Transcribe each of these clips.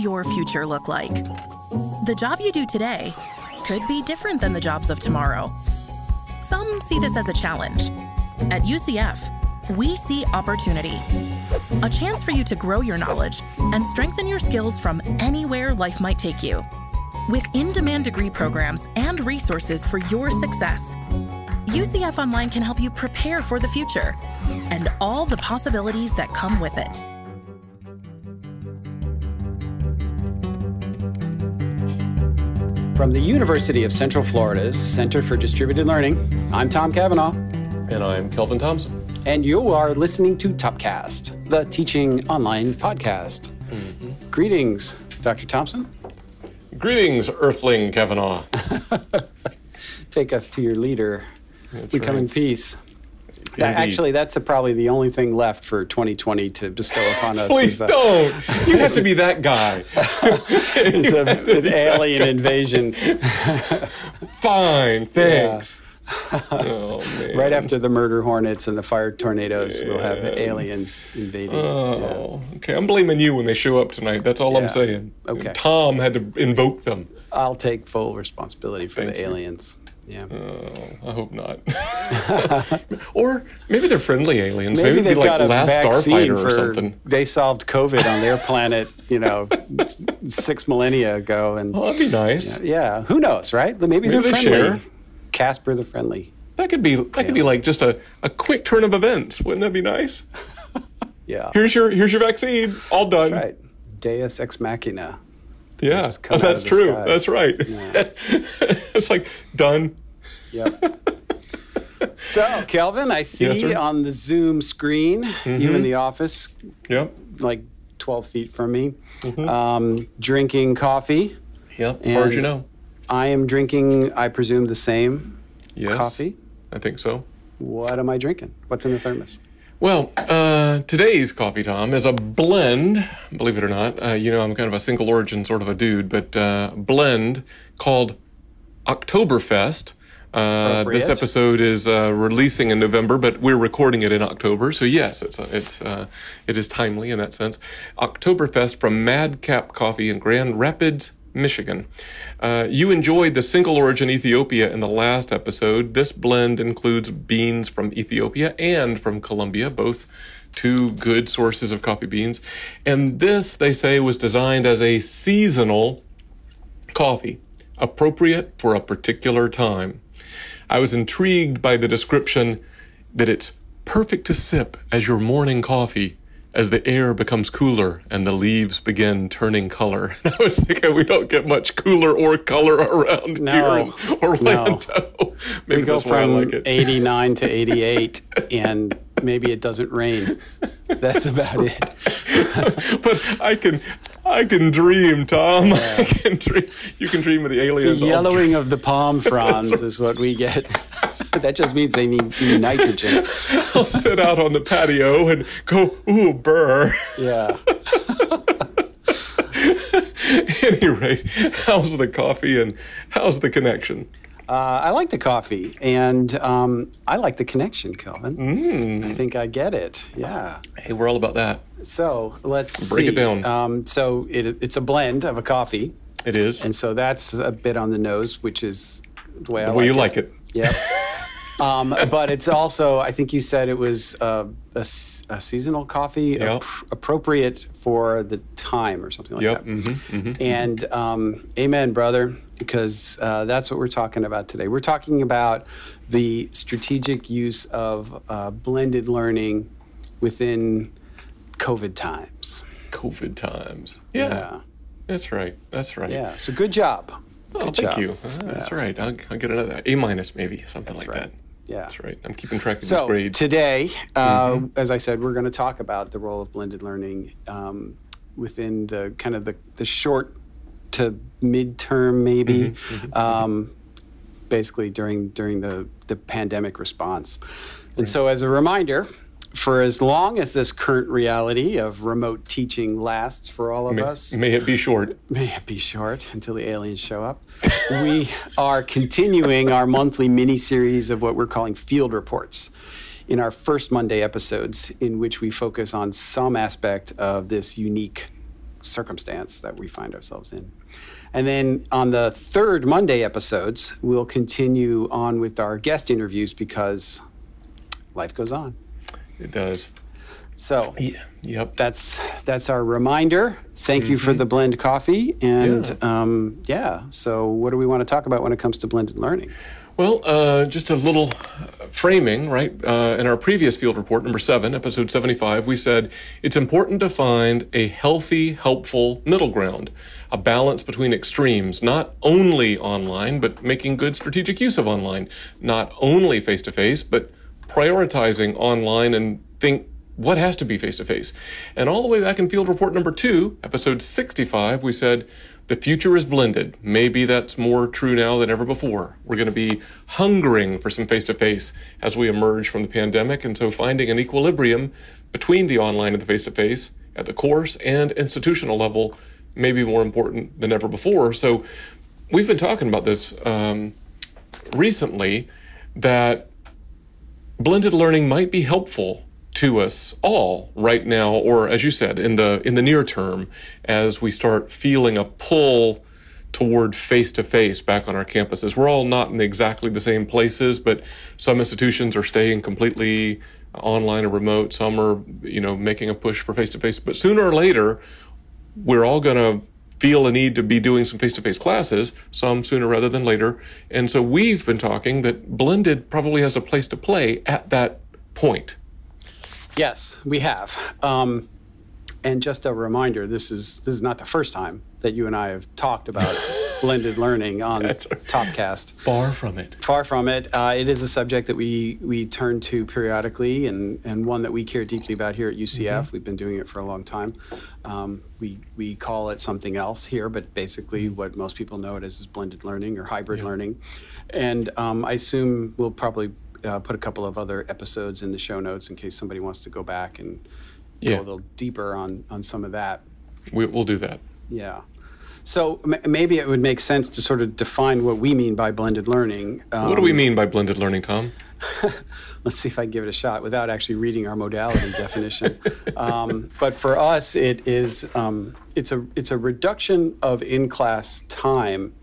your future look like? The job you do today could be different than the jobs of tomorrow. Some see this as a challenge. At UCF, we see opportunity. A chance for you to grow your knowledge and strengthen your skills from anywhere life might take you. With in demand degree programs and resources for your success, UCF Online can help you prepare for the future and all the possibilities that come with it. From the University of Central Florida's Center for Distributed Learning, I'm Tom Cavanagh. And I'm Kelvin Thompson. And you are listening to Topcast, the teaching online podcast. Mm-hmm. Greetings, Dr. Thompson. Greetings, Earthling Cavanagh. Take us to your leader. That's we right. come in peace. That, actually, that's a, probably the only thing left for 2020 to bestow upon us. Please don't. You have to be that guy. it's a, an alien invasion. Fine, thanks. Yeah. oh, right after the murder hornets and the fire tornadoes, we'll have aliens invading. Oh, yeah. okay. I'm blaming you when they show up tonight. That's all yeah. I'm saying. Okay. Tom had to invoke them. I'll take full responsibility for Thank the you. Aliens. Yeah. Oh, I hope not. or maybe they're friendly aliens. Maybe, maybe they've be like got a Last Starfighter or something. They solved COVID on their planet, you know, six millennia ago, and well, that'd be nice. Yeah, yeah. who knows, right? Maybe, maybe they're they friendly. Share. Casper the friendly. That could be that could be like just a, a quick turn of events. Wouldn't that be nice? yeah. Here's your here's your vaccine. All done. That's right. Deus ex machina. Yeah, oh, that's true. Sky. That's right. Yeah. it's like done. Yep. so, Kelvin, I see yes, on the Zoom screen, mm-hmm. you in the office. Yep. Like 12 feet from me, mm-hmm. um, drinking coffee. Yep. As far as you know. I am drinking, I presume, the same yes, coffee. I think so. What am I drinking? What's in the thermos? Well, uh, today's coffee, Tom, is a blend. Believe it or not, uh, you know I'm kind of a single origin sort of a dude, but uh, blend called Oktoberfest. Uh, this episode is uh, releasing in November, but we're recording it in October. So yes, it's a, it's uh, it is timely in that sense. Oktoberfest from Madcap Coffee in Grand Rapids, Michigan. Uh, you enjoyed the single origin Ethiopia in the last episode. This blend includes beans from Ethiopia and from Colombia, both two good sources of coffee beans. And this, they say, was designed as a seasonal coffee, appropriate for a particular time. I was intrigued by the description that it's perfect to sip as your morning coffee as the air becomes cooler and the leaves begin turning color. I was thinking we don't get much cooler or color around no, here in Orlando. No. Maybe we go from like 89 to 88 and maybe it doesn't rain. That's about it. but I can I can dream, Tom. Yeah. I can dream. You can dream of the aliens. The yellowing of the palm fronds is what we get. that just means they need, need nitrogen. I'll sit out on the patio and go, ooh, burr. Yeah. any rate, how's the coffee and how's the connection? Uh, I like the coffee, and um, I like the connection, Kelvin. Mm. I think I get it. Yeah. Hey, we're all about that. So let's break see. it down. Um, so it, it's a blend of a coffee. It is, and so that's a bit on the nose, which is the way the I way like you like it. Yep. um, but it's also, I think you said it was uh, a, a, seasonal coffee, yep. ap- appropriate for the time or something like yep. that. Mm-hmm. Mm-hmm. And um, amen, brother because uh, that's what we're talking about today. We're talking about the strategic use of uh, blended learning within COVID times. COVID times. Yeah. yeah. That's right. That's right. Yeah. So good job. Oh, good thank job. you. Uh, that's right. I'll, I'll, get another A minus, maybe something that's like right. that. Yeah. That's right. I'm keeping track of so these grades. Today, uh, mm-hmm. as I said, we're going to talk about the role of blended learning um, within the kind of the, the short to midterm, maybe. Mm-hmm, mm-hmm, um, basically during during the the pandemic response, and so as a reminder. For as long as this current reality of remote teaching lasts for all of may, us, may it be short. May it be short until the aliens show up. we are continuing our monthly mini series of what we're calling field reports in our first Monday episodes, in which we focus on some aspect of this unique circumstance that we find ourselves in. And then on the third Monday episodes, we'll continue on with our guest interviews because life goes on. It does. So Yeah. Yep. that's that's our reminder. Thank you for the blend coffee, and Mm-hmm. Yeah. Um, yeah. So what do we want to talk about when it comes to blended learning? Well, uh, just a little framing, right? Uh, in our previous field report, number seven, episode 75, we said it's important to find a healthy, helpful middle ground, a balance between extremes, not only online, but making good strategic use of online, not only face to face, but prioritizing online and think what has to be face to face. And all the way back in field report number two, episode 65, we said the future is blended. Maybe that's more true now than ever before. We're going to be hungering for some face to face as we emerge from the pandemic. And so finding an equilibrium between the online and the face to face at the course and institutional level may be more important than ever before. So we've been talking about this um, recently that blended learning might be helpful to us all right now or as you said in the in the near term as we start feeling a pull toward face to face back on our campuses. We're all not in exactly the same places but some institutions are staying completely online or remote. Some are you know making a push for face to face but sooner or later we're all going to feel a need to be doing some face-to-face classes some sooner rather than later and so we've been talking that blended probably has a place to play at that point Yes, we have. Um, and just a reminder: this is this is not the first time that you and I have talked about blended learning on That's right. Topcast. far from it Far from it. Uh, it is a subject that we we turn to periodically, and and one that we care deeply about here at UCF. We've been doing it for a long time. Um, we we call it something else here, but basically what most people know it as is blended learning or hybrid learning. And um, I assume we'll probably uh, put a couple of other episodes in the show notes in case somebody wants to go back and Yeah. go a little deeper on on some of that. we, we'll do that Yeah. So m- maybe it would make sense to sort of define what we mean by blended learning. Um, what do we mean by blended learning tom let's see if I can give it a shot without actually reading our modality definition. Um, but for us, it is um, it's a it's a reduction of in class time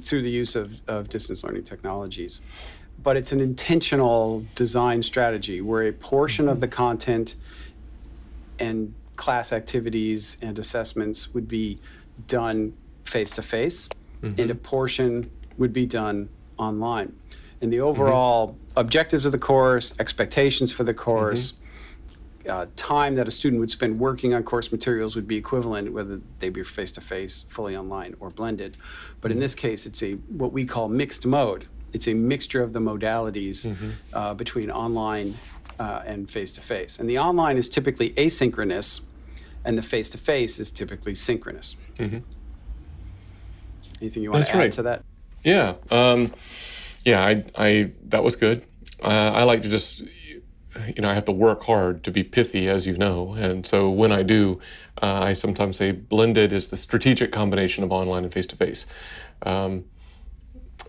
through the use of, of distance learning technologies. But it's an intentional design strategy where a portion of the content and class activities and assessments would be done face to face, and a portion would be done online. And the overall objectives of the course, expectations for the course, uh, time that a student would spend working on course materials would be equivalent whether they be face to face, fully online, or blended. But in this case, it's a what we call mixed mode. It's a mixture of the modalities uh, between online uh, and face to face. And the online is typically asynchronous, and the face to face is typically synchronous. Anything you want That's to add right. to that? Yeah, um, yeah, I, I, that was good. Uh, I like to just, you know, I have to work hard to be pithy, as you know, and so when I do, uh, I sometimes say blended is the strategic combination of online and face to face.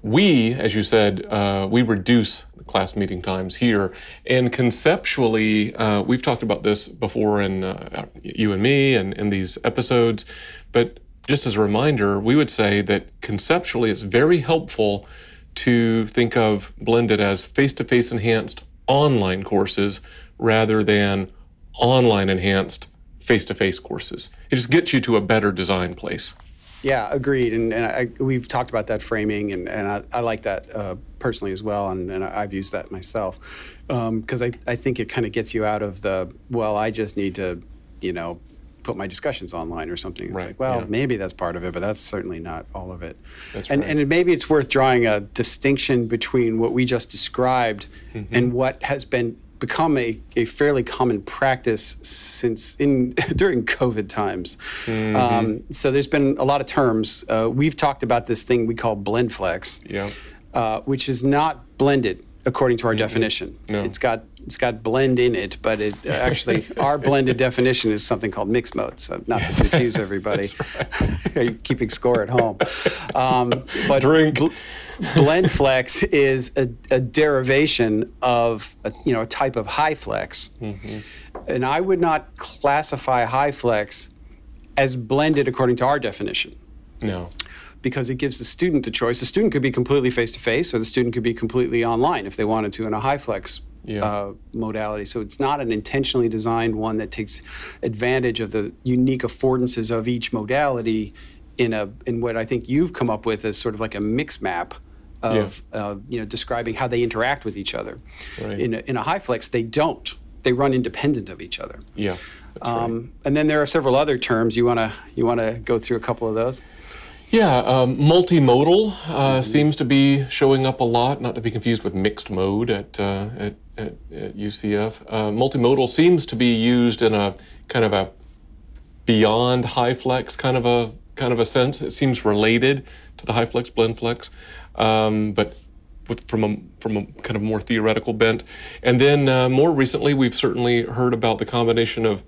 We, as you said, uh, we reduce class meeting times here, and conceptually, uh, we've talked about this before in uh, you and me and in these episodes, but just as a reminder, we would say that conceptually it's very helpful to think of blended as face to face enhanced online courses rather than online enhanced face to face courses. It just gets you to a better design place. Yeah, agreed. And, and I, we've talked about that framing, and, and I, I like that uh, personally as well. And, and I've used that myself because I, I think it kind of gets you out of the, well, I just need to, you know, put my discussions online or something. It's Right, like, well, yeah. maybe that's part of it, but that's certainly not all of it. That's and, right. and maybe it's worth drawing a distinction between what we just described Mm-hmm. and what has been become a, a fairly common practice since in during COVID times. Mm-hmm. Um, so there's been a lot of terms. Uh, we've talked about this thing we call BlendFlex, Yeah. uh, which is not blended according to our definition. No. It's got it's got blend in it, but it uh, actually our blended definition is something called mixed mode. So not to confuse everybody, are you keeping score at home? Um, but Drink. bl- BlendFlex is a, a derivation of a, you know a type of HyFlex, and I would not classify HyFlex as blended according to our definition. No. Because it gives the student the choice. The student could be completely face to face, or the student could be completely online if they wanted to in a HyFlex Yeah. uh, modality. So it's not an intentionally designed one that takes advantage of the unique affordances of each modality in a in what I think you've come up with as sort of like a mix map of uh, you know describing how they interact with each other. Right. In a, in a HyFlex, they don't. They run independent of each other. Yeah. That's right. Um, and then there are several other terms. You wanna you wanna go through a couple of those? Yeah, um, multimodal uh, seems to be showing up a lot, not to be confused with mixed mode at, uh, at, at, at UCF. Uh, multimodal seems to be used in a kind of a beyond HyFlex kind of a kind of a sense. It seems related to the HyFlex blend flex, um, but with, from a from a kind of more theoretical bent. And then uh, more recently, we've certainly heard about the combination of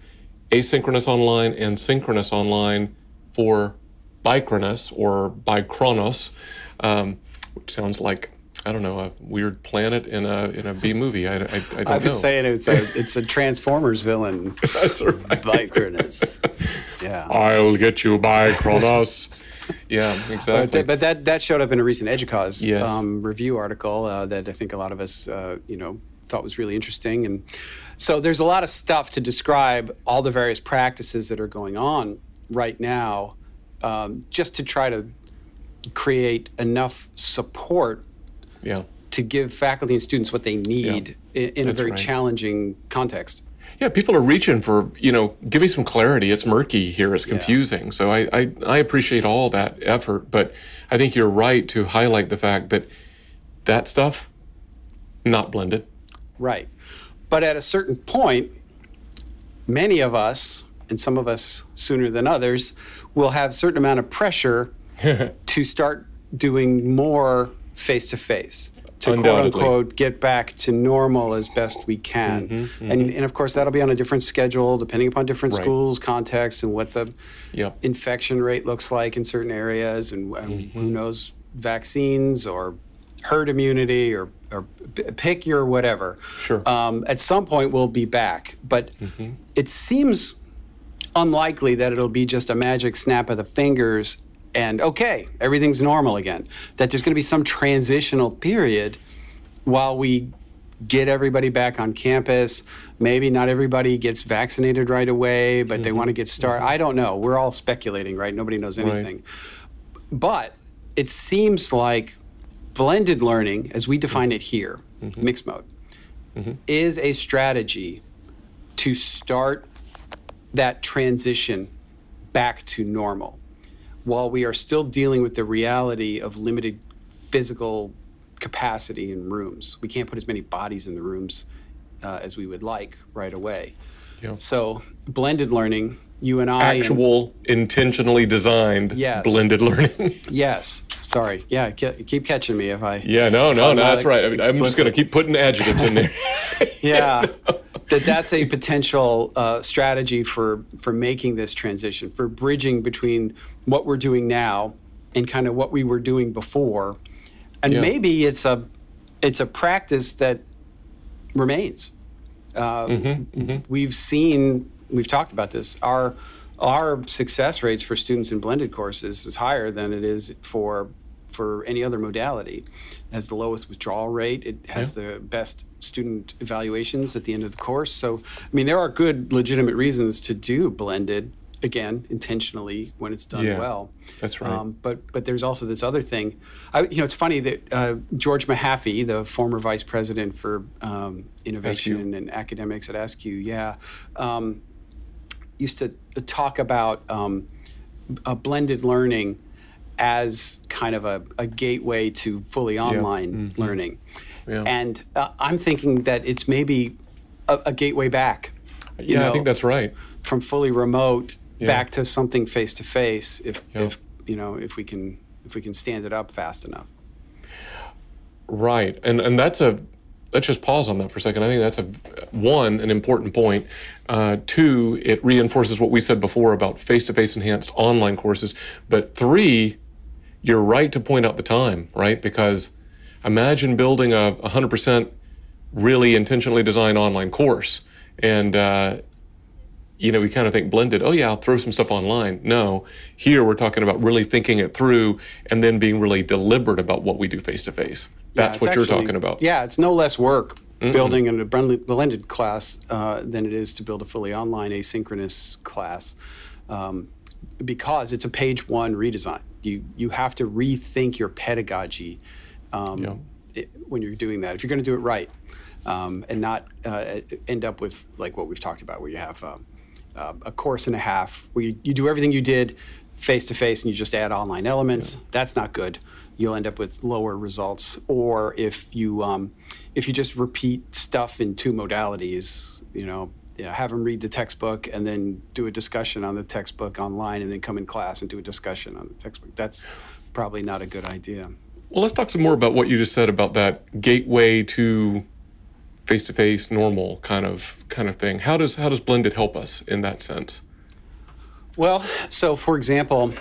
asynchronous online and synchronous online for Bichronous or Bichronous, um, which sounds like I don't know a weird planet in a in a B movie. I, I, I don't I was know. saying it's a it's a Transformers villain. That's right. Bichronous. Yeah. I'll get you, Bichronous. yeah, But, exactly. that, but that that showed up in a recent EDUCAUSE Yes. um, review article uh, that I think a lot of us, uh, you know, thought was really interesting. And so there's a lot of stuff to describe all the various practices that are going on right now, um, just to try to create enough support yeah. to give faculty and students what they need in, in a very right. challenging context. Yeah, people are reaching for, you know, give me some clarity. It's murky here. It's confusing. So I, I, I appreciate all that effort, but I think you're right to highlight the fact that that stuff, not blended. Right. But at a certain point, many of us, and some of us sooner than others, will have a certain amount of pressure to start doing more face to face. To quote unquote get back to normal as best we can. Mm-hmm, And, and of course, that'll be on a different schedule depending upon different Right. schools, contexts, and what the Yep. infection rate looks like in certain areas, and, and Mm-hmm. who knows, vaccines or herd immunity or, or pick your whatever. Sure. Um, at some point, we'll be back, but Mm-hmm. it seems unlikely that it'll be just a magic snap of the fingers and okay, everything's normal again. That there's going to be some transitional period while we get everybody back on campus. Maybe not everybody gets vaccinated right away, but they mm-hmm. want to get started. I don't know. We're all speculating, right? Nobody knows anything. But it seems like blended learning, as we define it here, mm-hmm. mixed mode, mm-hmm. is a strategy to start that transition back to normal while we are still dealing with the reality of limited physical capacity in rooms. We can't put as many bodies in the rooms uh, as we would like right away. Yeah. So, blended learning, you and I. and- Actual, intentionally designed Yes. blended learning. yes. Sorry. Yeah. ke- Keep catching me if I. yeah, no, no, no, that's right. I mean, I'm just going to keep putting adjectives in there. yeah that that's a potential uh, strategy for for making this transition for bridging between what we're doing now and kind of what we were doing before. And Yeah. maybe it's a it's a practice that remains. Uh, Mm-hmm, we've seen we've talked about this. Our our success rates for students in blended courses is higher than it is for for any other modality. It has the lowest withdrawal rate. It has the best student evaluations at the end of the course. So i mean there are good legitimate reasons to do blended again intentionally when it's done Yeah, well. That's right. um, but but there's also this other thing. I, you know, it's funny that uh, George Mehaffy, the former vice president for um, innovation and academics at AASCU, yeah, um, used to talk about um, a blended learning as kind of a, a gateway to fully online learning. Mm-hmm. Yeah. And uh, I'm thinking that it's maybe a, a gateway back. you yeah, I think that's right. from fully remote Yeah. back to something face to face if Yeah. if you know if we can if we can stand it up fast enough Right, and and that's a let's just pause on that for a second. I think that's a one an important point. Uh, two, it reinforces what we said before about face-to-face enhanced online courses. But three, you're right to point out the time, right? Because imagine building a 100% really intentionally designed online course, and uh, you know, we kind of think blended, oh, yeah, I'll throw some stuff online. No, here we're talking about really thinking it through and then being really deliberate about what we do face to face. That's Yeah, what you're talking about. Yeah, it's no less work building a blended, blended class uh, than it is to build a fully online asynchronous class um, because it's a page one redesign. You, you have to rethink your pedagogy um, Yeah. it, when you're doing that, if you're going to do it right um, and not uh, end up with like what we've talked about, where you have um, uh, a course and a half where you, you do everything you did face to face and you just add online elements. That's not good. You'll end up with lower results. Or if you um, if you just repeat stuff in two modalities, you know, yeah, have them read the textbook and then do a discussion on the textbook online, and then come in class and do a discussion on the textbook. That's probably not a good idea. Well, let's talk some more about what you just said about that gateway to face-to-face normal kind of kind of thing. How does how does blended help us in that sense? Well, so for example,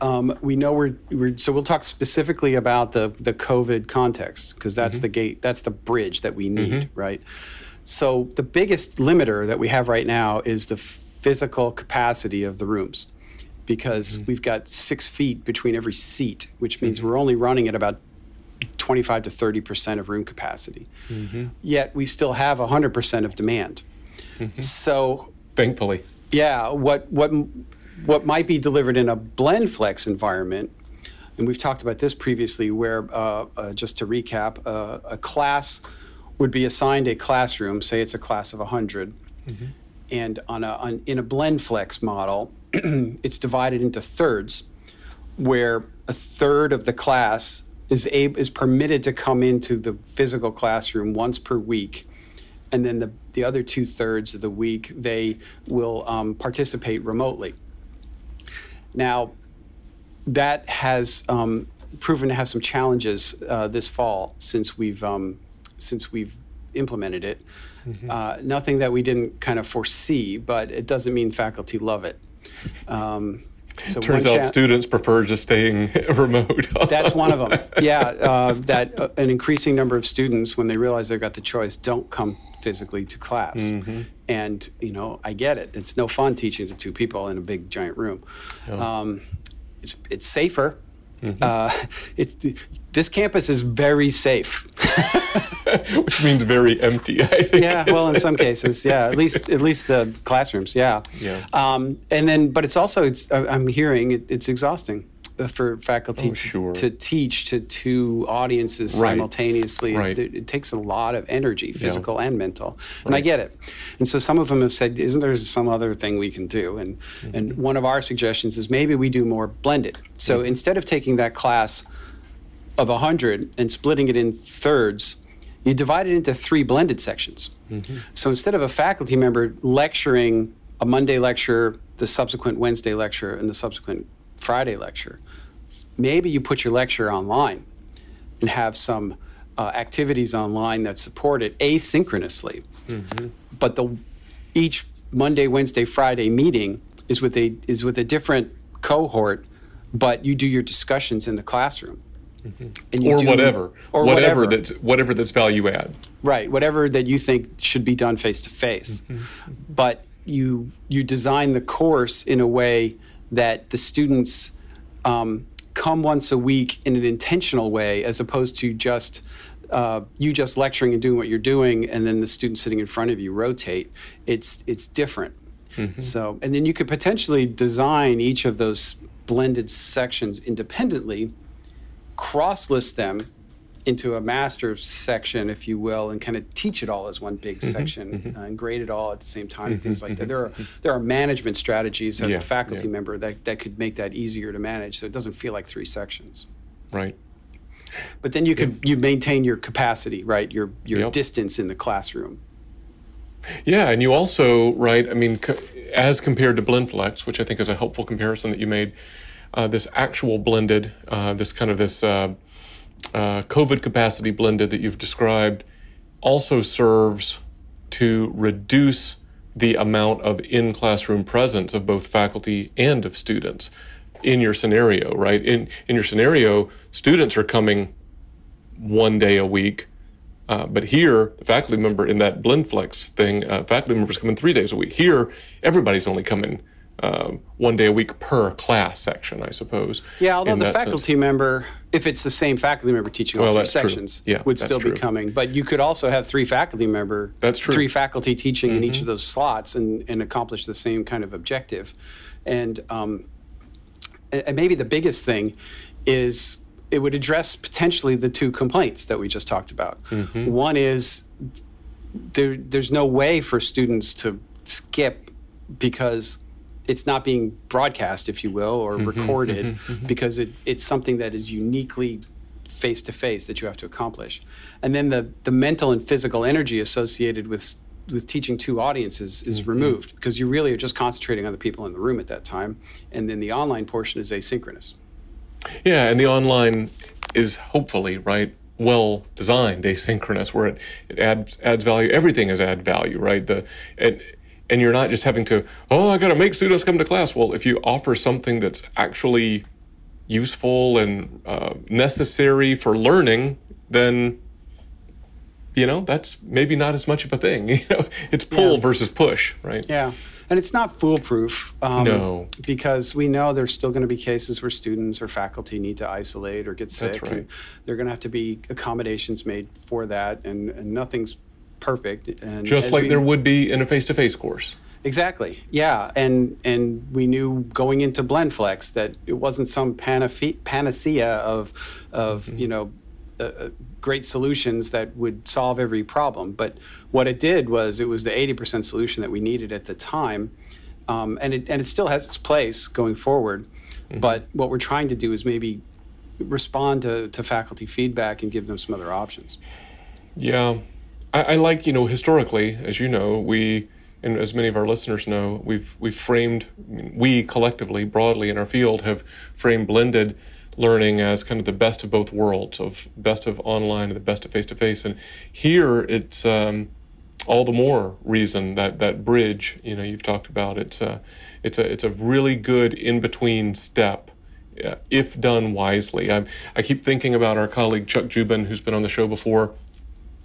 um, we know we're, we're so we'll talk specifically about the the COVID context because that's the gate, that's the bridge that we need, right? So the biggest limiter that we have right now is the physical capacity of the rooms, because we've got six feet between every seat, which means we're only running at about 25 to 30 percent of room capacity. Yet we still have 100 percent of demand. So Thankfully. yeah, what what what might be delivered in a BlendFlex environment, and we've talked about this previously, where uh, uh, just to recap, uh, a class would be assigned a classroom. Say it's a class of 100, and on a on, in a BlendFlex model, it's divided into thirds, where a third of the class is able, is permitted to come into the physical classroom once per week and then the, the other two thirds of the week they will um, participate remotely. Now, that has um, proven to have some challenges uh, this fall since we've um, since we've implemented it. Uh, nothing that we didn't kind of foresee, but it doesn't mean faculty love it. Um, so Turns out cha- students prefer just staying remote. that's one of them. Yeah, uh, that uh, an increasing number of students, when they realize they've got the choice, don't come physically to class. Mm-hmm. And you know, I get it. It's no fun teaching to two people in a big giant room. Um, it's it's safer. Mm-hmm. Uh, it's this campus is very safe. which means very empty. I think. yeah, well, in some cases, yeah. At least, at least the classrooms, yeah. Yeah. Um, and then, but it's also, it's, I'm hearing it, it's exhausting for faculty Oh, to, sure. to teach to two audiences Right. simultaneously. Right. It, it takes a lot of energy, physical and mental, and I get it. And so some of them have said, "Isn't there some other thing we can do?" And Mm-hmm. and one of our suggestions is maybe we do more blended. So Mm-hmm. instead of taking that class of 100 and splitting it in thirds, you divide it into three blended sections. So instead of a faculty member lecturing a Monday lecture, the subsequent Wednesday lecture, and the subsequent Friday lecture, maybe you put your lecture online and have some uh, activities online that support it asynchronously. But the each Monday, Wednesday, Friday meeting is with a is with a different cohort, but you do your discussions in the classroom. And you or do- whatever, or whatever, whatever that's whatever that's value add. Right, whatever that you think should be done face to face. But you you design the course in a way that the students um, come once a week in an intentional way, as opposed to just uh, you just lecturing and doing what you're doing, and then the student sitting in front of you rotate. It's it's different. So, and then you could potentially design each of those blended sections independently cross list them into a master section, if you will, and kind of teach it all as one big mm-hmm. section mm-hmm. uh, and grade it all at the same time and mm-hmm. things like that. There are there are management strategies as Yeah, a faculty yeah. member that, that could make that easier to manage, so it doesn't feel like three sections. Right. But then you could you maintain your capacity, right? Your your Yep. distance in the classroom. Yeah, and you also, right, I mean, co- as compared to BlendFlex, which I think is a helpful comparison that you made, uh, this actual blended, uh, this kind of this uh, uh, COVID capacity blended that you've described, also serves to reduce the amount of in classroom presence of both faculty and of students in your scenario, right? In in your scenario, students are coming one day a week, Uh, but here, the faculty member in that BlendFlex thing, uh, faculty members come in three days a week. Here, everybody's only coming um, one day a week per class section, I suppose. Yeah, although the faculty sense. member, if it's the same faculty member teaching all well, three sections, yeah, would still true. be coming. But you could also have three faculty member, that's true. three faculty teaching mm-hmm. in each mm-hmm. of those slots and, and accomplish the same kind of objective. And, um, and maybe the biggest thing is it would address potentially the two complaints that we just talked about. Mm-hmm. One is there, there's no way for students to skip because it's not being broadcast, if you will, or mm-hmm, recorded mm-hmm, mm-hmm. because it, it's something that is uniquely face to face that you have to accomplish. And then the, the mental and physical energy associated with with teaching two audiences is mm-hmm. removed because you really are just concentrating on the people in the room at that time. And then the online portion is asynchronous. Yeah, and the online is hopefully, right, well designed asynchronous where it, it adds adds value. Everything is add value, right? The and and you're not just having to, oh, I got to make students come to class. Well, if you offer something that's actually useful and uh, necessary for learning, then you know that's maybe not as much of a thing. You know, it's pull yeah. versus push, right? Yeah, and it's not foolproof. Um, no, because we know there's still going to be cases where students or faculty need to isolate or get sick. That's right. And they're going to have to be accommodations made for that, and, and nothing's perfect. And Just like we, there would be in a face-to-face course. Exactly. Yeah, and and we knew going into BlendFlex that it wasn't some panacea of of mm-hmm. you know uh, great solutions that would solve every problem. But what it did was it was the eighty percent solution that we needed at the time, um, and it and it still has its place going forward. Mm-hmm. But what we're trying to do is maybe respond to, to faculty feedback and give them some other options. Yeah, I, I like, you know, historically, as you know, we, and as many of our listeners know, we've we've framed, we collectively, broadly in our field, have framed blended learning as kind of the best of both worlds, of best of online and the best of face to face. And here, it's um, all the more reason that that bridge, you know, you've talked about. It's a, it's a, it's a really good in between step. Uh, if done wisely, I, I keep thinking about our colleague Chuck Dziuban who's been on the show before,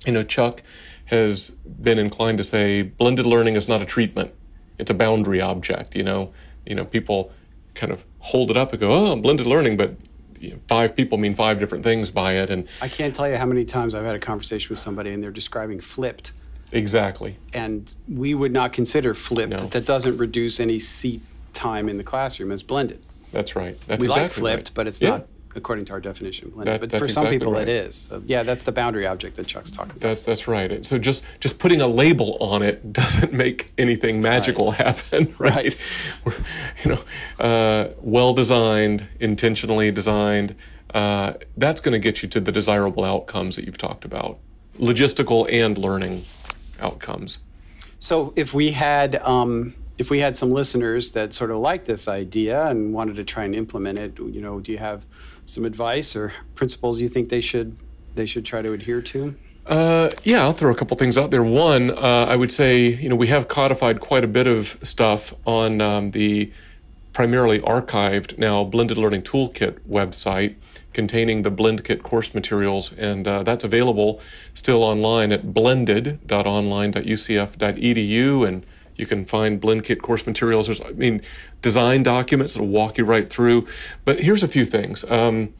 you know, Chuck has been inclined to say blended learning is not a treatment; it's a boundary object. You know, you know, people kind of hold it up and go, "Oh, blended learning," but you know, five people mean five different things by it. And I can't tell you how many times I've had a conversation with somebody and they're describing flipped. Exactly. And we would not consider flipped. No. That doesn't reduce any seat time in the classroom as blended. That's right. That's we exactly like flipped, right. but it's yeah. not according to our definition That, but for some exactly people right. it is. So, yeah, that's the boundary object that Chuck's talking about. That's that's right. So just just putting a label on it doesn't make anything magical right. happen, right? right. you know, uh, well designed, intentionally designed. Uh, that's going to get you to the desirable outcomes that you've talked about, logistical and learning outcomes. So if we had um, if we had some listeners that sort of liked this idea and wanted to try and implement it, you know, do you have some advice or principles you think they should they should try to adhere to? Uh, yeah, I'll throw a couple things out there. One, uh, I would say, you know, we have codified quite a bit of stuff on um, the primarily archived now Blended Learning Toolkit website containing the BlendKit course materials, and uh, that's available still online at blended.online.ucf.edu and you can find BlendKit course materials. There's, I mean, design documents that'll walk you right through. But here's a few things. Um,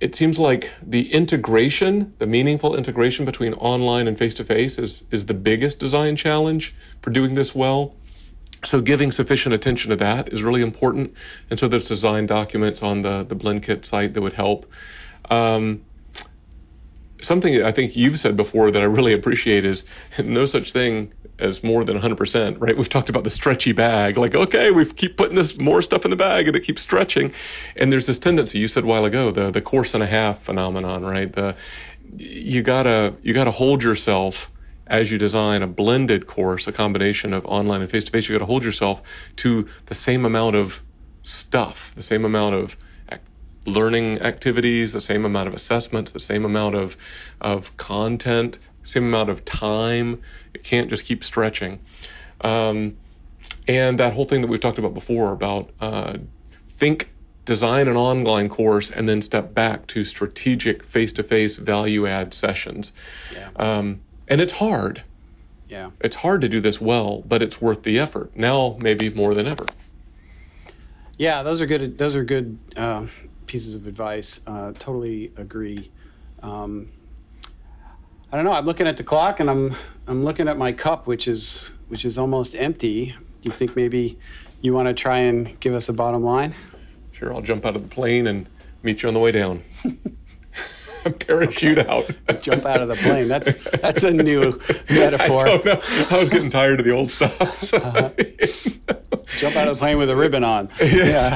it seems like the integration, the meaningful integration between online and face to face, is is the biggest design challenge for doing this well. So giving sufficient attention to that is really important. And so there's design documents on the the BlendKit site that would help. Um, something I think you've said before that I really appreciate is no such thing as more than 100%, right? We've talked about the stretchy bag, like, okay, we keep putting this more stuff in the bag and it keeps stretching. And there's this tendency, you said a while ago, the, the course and a half phenomenon, right? The, you gotta, you gotta hold yourself as you design a blended course, a combination of online and face-to-face, you gotta hold yourself to the same amount of stuff, the same amount of learning activities, the same amount of assessments, the same amount of, of content, same amount of time. It can't just keep stretching. Um, and that whole thing that we've talked about before about uh, think design an online course, and then step back to strategic face to face value add sessions. Yeah. Um, and it's hard. Yeah. It's hard to do this well, but it's worth the effort. Now, maybe more than ever. Yeah, those are good. Those are good uh, pieces of advice. Uh, totally agree. Um, I don't know. I'm looking at the clock and I'm I'm looking at my cup, which is which is almost empty. Do you think maybe you want to try and give us a bottom line? Sure, I'll jump out of the plane and meet you on the way down. Parachute out. Jump out of the plane. That's that's a new metaphor. I don't know. I was getting tired of the old stuff. So uh-huh. Jump out of the plane with a ribbon on. Yes.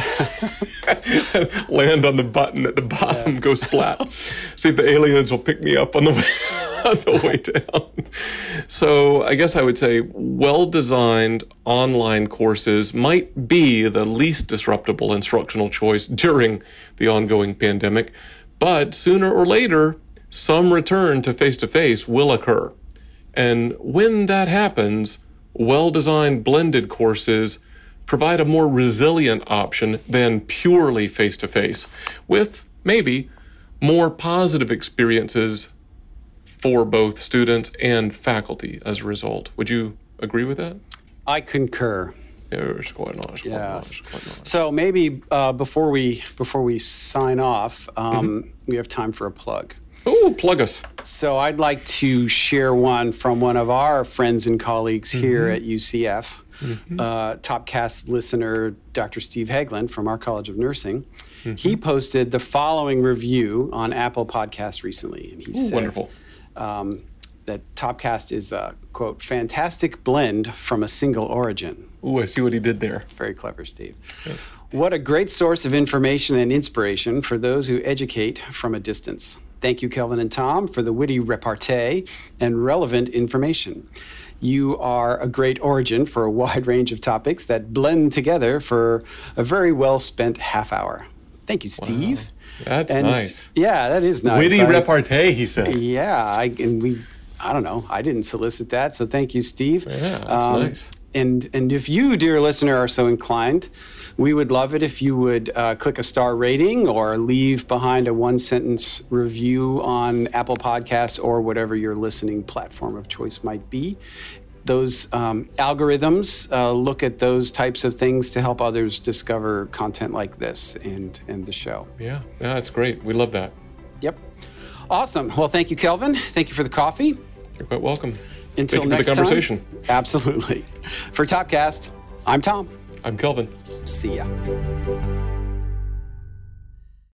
Yeah. Land on the button at the bottom. Yeah. Go splat. See if the aliens will pick me up on the way. On the way down. So I guess I would say well designed online courses might be the least disruptible instructional choice during the ongoing pandemic, but sooner or later, some return to face to face will occur. And when that happens, well designed blended courses provide a more resilient option than purely face to face, with maybe more positive experiences for both students and faculty as a result. Would you agree with that? I concur. Yes, quite nice. yes. Quite nice. So maybe uh, before we before we sign off, um, mm-hmm. we have time for a plug. Oh, plug us. So I'd like to share one from one of our friends and colleagues mm-hmm. here at UCF. Mm-hmm. Uh, Topcast listener Dr. Steve Haglund from our College of Nursing. Mm-hmm. He posted the following review on Apple Podcasts recently, and he Ooh, said, "Wonderful." Um, that Topcast is a quote fantastic blend from a single origin. Ooh, I see what he did there. Very clever, Steve. Yes. What a great source of information and inspiration for those who educate from a distance. Thank you, Kelvin and Tom, for the witty repartee and relevant information. You are a great origin for a wide range of topics that blend together for a very well spent half hour. Thank you, Steve. Wow. That's and, nice. Yeah, that is nice. Witty I, repartee, he said. Yeah, I, and we, I don't know, I didn't solicit that, so thank you, Steve. Yeah, that's um, nice. And and if you, dear listener, are so inclined, we would love it if you would uh, click a star rating or leave behind a one sentence review on Apple Podcasts or whatever your listening platform of choice might be those um, algorithms uh, look at those types of things to help others discover content like this and and the show. Yeah, yeah, that's great. We love that. Yep. Awesome. Well, thank you, Kelvin. Thank you for the coffee. You're quite welcome. Until thank next for the conversation. Time, absolutely. For Topcast, I'm Tom. I'm Kelvin. See ya.